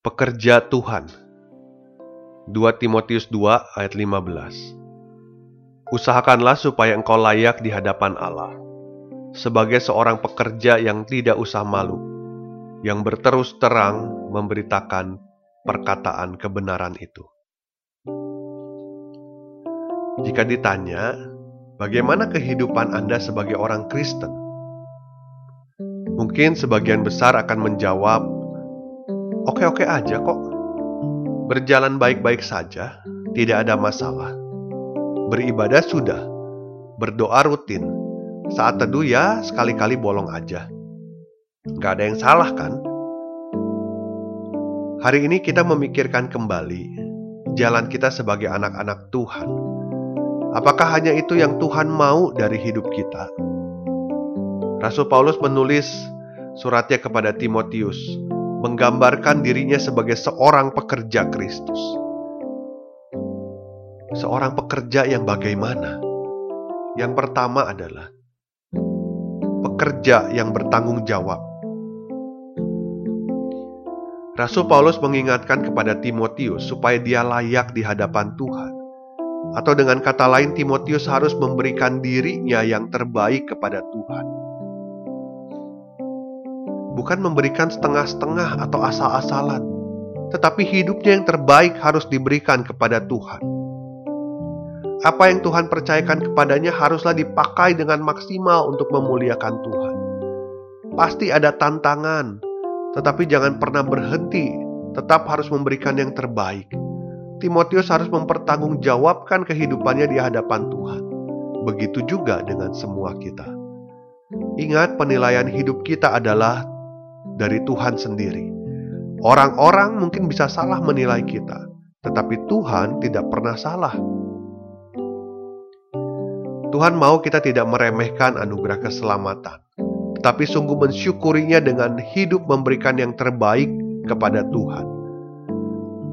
Pekerja Tuhan 2 Timotius 2 ayat 15 Usahakanlah supaya engkau layak di hadapan Allah sebagai seorang pekerja yang tidak usah malu yang berterus terang memberitakan perkataan kebenaran itu. Jika ditanya, bagaimana kehidupan Anda sebagai orang Kristen? Mungkin sebagian besar akan menjawab oke-oke aja kok. Berjalan baik-baik saja, tidak ada masalah. Beribadah sudah, berdoa rutin. Saat teduh ya sekali-kali bolong aja. Gak ada yang salah kan? Hari ini kita memikirkan kembali jalan kita sebagai anak-anak Tuhan. Apakah hanya itu yang Tuhan mau dari hidup kita? Rasul Paulus menulis suratnya kepada Timotius menggambarkan dirinya sebagai seorang pekerja Kristus. Seorang pekerja yang bagaimana? Yang pertama adalah pekerja yang bertanggung jawab. Rasul Paulus mengingatkan kepada Timotius supaya dia layak di hadapan Tuhan. Atau dengan kata lain Timotius harus memberikan dirinya yang terbaik kepada Tuhan bukan memberikan setengah-setengah atau asal-asalan, tetapi hidupnya yang terbaik harus diberikan kepada Tuhan. Apa yang Tuhan percayakan kepadanya haruslah dipakai dengan maksimal untuk memuliakan Tuhan. Pasti ada tantangan, tetapi jangan pernah berhenti, tetap harus memberikan yang terbaik. Timotius harus mempertanggungjawabkan kehidupannya di hadapan Tuhan. Begitu juga dengan semua kita. Ingat, penilaian hidup kita adalah dari Tuhan sendiri. Orang-orang mungkin bisa salah menilai kita, tetapi Tuhan tidak pernah salah. Tuhan mau kita tidak meremehkan anugerah keselamatan, tetapi sungguh mensyukurinya dengan hidup memberikan yang terbaik kepada Tuhan.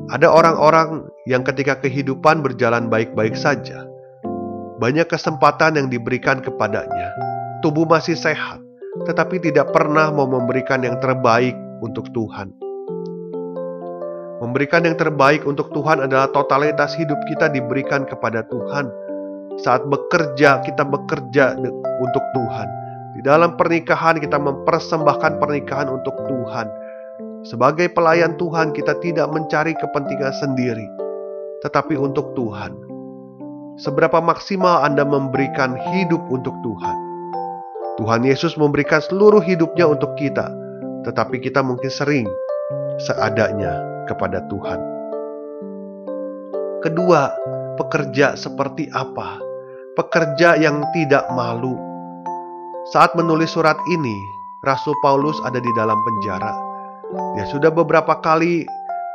Ada orang-orang yang ketika kehidupan berjalan baik-baik saja, banyak kesempatan yang diberikan kepadanya, tubuh masih sehat, tetapi tidak pernah mau memberikan yang terbaik untuk Tuhan. Memberikan yang terbaik untuk Tuhan adalah totalitas hidup kita diberikan kepada Tuhan. Saat bekerja, kita bekerja untuk Tuhan. Di dalam pernikahan, kita mempersembahkan pernikahan untuk Tuhan. Sebagai pelayan Tuhan, kita tidak mencari kepentingan sendiri, tetapi untuk Tuhan. Seberapa maksimal Anda memberikan hidup untuk Tuhan? Tuhan Yesus memberikan seluruh hidupnya untuk kita, tetapi kita mungkin sering seadanya kepada Tuhan. Kedua, pekerja seperti apa? Pekerja yang tidak malu. Saat menulis surat ini, Rasul Paulus ada di dalam penjara. Dia sudah beberapa kali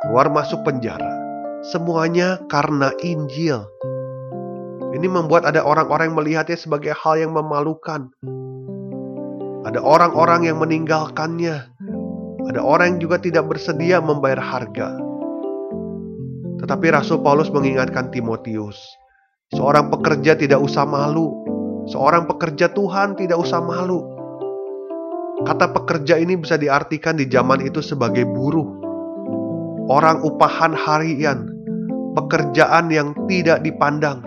keluar masuk penjara. Semuanya karena Injil. Ini membuat ada orang-orang yang melihatnya sebagai hal yang memalukan. Ada orang-orang yang meninggalkannya. Ada orang yang juga tidak bersedia membayar harga. Tetapi Rasul Paulus mengingatkan Timotius, seorang pekerja tidak usah malu. Seorang pekerja Tuhan tidak usah malu. Kata pekerja ini bisa diartikan di zaman itu sebagai buruh. Orang upahan harian, pekerjaan yang tidak dipandang.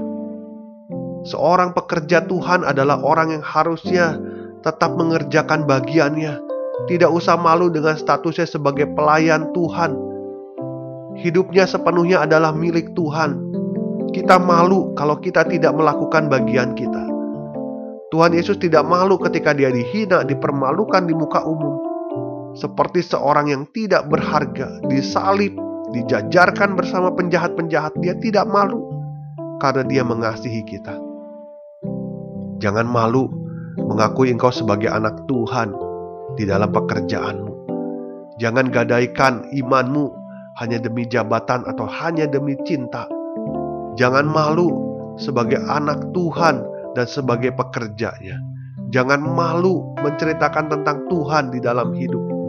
Seorang pekerja Tuhan adalah orang yang harusnya tetap mengerjakan bagiannya. Tidak usah malu dengan statusnya sebagai pelayan Tuhan. Hidupnya sepenuhnya adalah milik Tuhan. Kita malu kalau kita tidak melakukan bagian kita. Tuhan Yesus tidak malu ketika dia dihina, dipermalukan di muka umum. Seperti seorang yang tidak berharga, disalib, dijajarkan bersama penjahat-penjahat, dia tidak malu karena dia mengasihi kita. Jangan malu mengakui engkau sebagai anak Tuhan di dalam pekerjaanmu. Jangan gadaikan imanmu hanya demi jabatan atau hanya demi cinta. Jangan malu sebagai anak Tuhan dan sebagai pekerjanya. Jangan malu menceritakan tentang Tuhan di dalam hidupmu.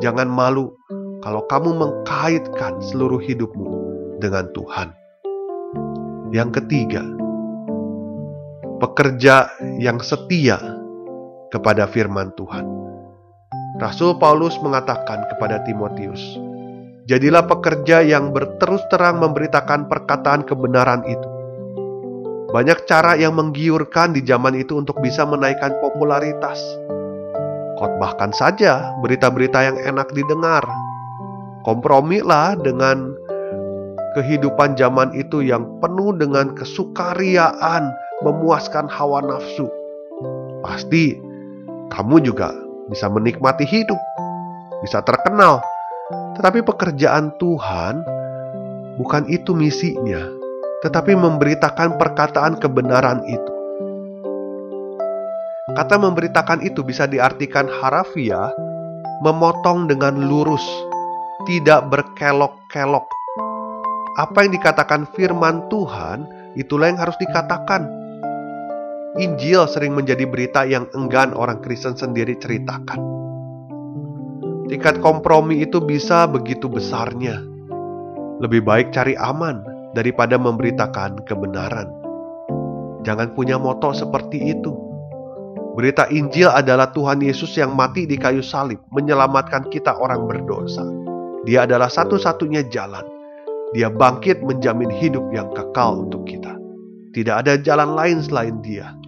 Jangan malu kalau kamu mengkaitkan seluruh hidupmu dengan Tuhan. Yang ketiga, pekerja yang setia kepada firman Tuhan. Rasul Paulus mengatakan kepada Timotius, "Jadilah pekerja yang berterus terang memberitakan perkataan kebenaran itu." Banyak cara yang menggiurkan di zaman itu untuk bisa menaikkan popularitas. Khotbahkan saja berita-berita yang enak didengar. Kompromilah dengan kehidupan zaman itu yang penuh dengan kesukariaan, memuaskan hawa nafsu. Pasti kamu juga bisa menikmati hidup, bisa terkenal. Tetapi pekerjaan Tuhan bukan itu misinya tetapi memberitakan perkataan kebenaran itu. Kata memberitakan itu bisa diartikan harafiah, memotong dengan lurus, tidak berkelok-kelok. Apa yang dikatakan firman Tuhan, itulah yang harus dikatakan. Injil sering menjadi berita yang enggan orang Kristen sendiri ceritakan. Tingkat kompromi itu bisa begitu besarnya. Lebih baik cari aman daripada memberitakan kebenaran. Jangan punya moto seperti itu. Berita Injil adalah Tuhan Yesus yang mati di kayu salib, menyelamatkan kita orang berdosa. Dia adalah satu-satunya jalan. Dia bangkit menjamin hidup yang kekal untuk kita. Tidak ada jalan lain selain Dia.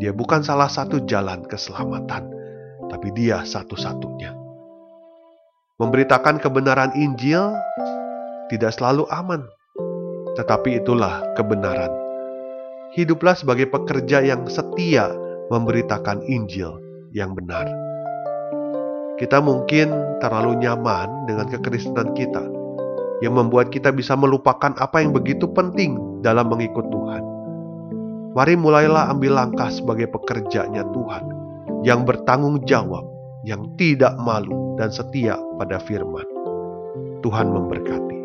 Dia bukan salah satu jalan keselamatan, tapi Dia satu-satunya. Memberitakan kebenaran Injil tidak selalu aman, tetapi itulah kebenaran. Hiduplah sebagai pekerja yang setia memberitakan Injil yang benar. Kita mungkin terlalu nyaman dengan kekristenan kita, yang membuat kita bisa melupakan apa yang begitu penting dalam mengikut Tuhan. Mari mulailah ambil langkah sebagai pekerjanya Tuhan, yang bertanggung jawab, yang tidak malu dan setia pada firman. Tuhan memberkati.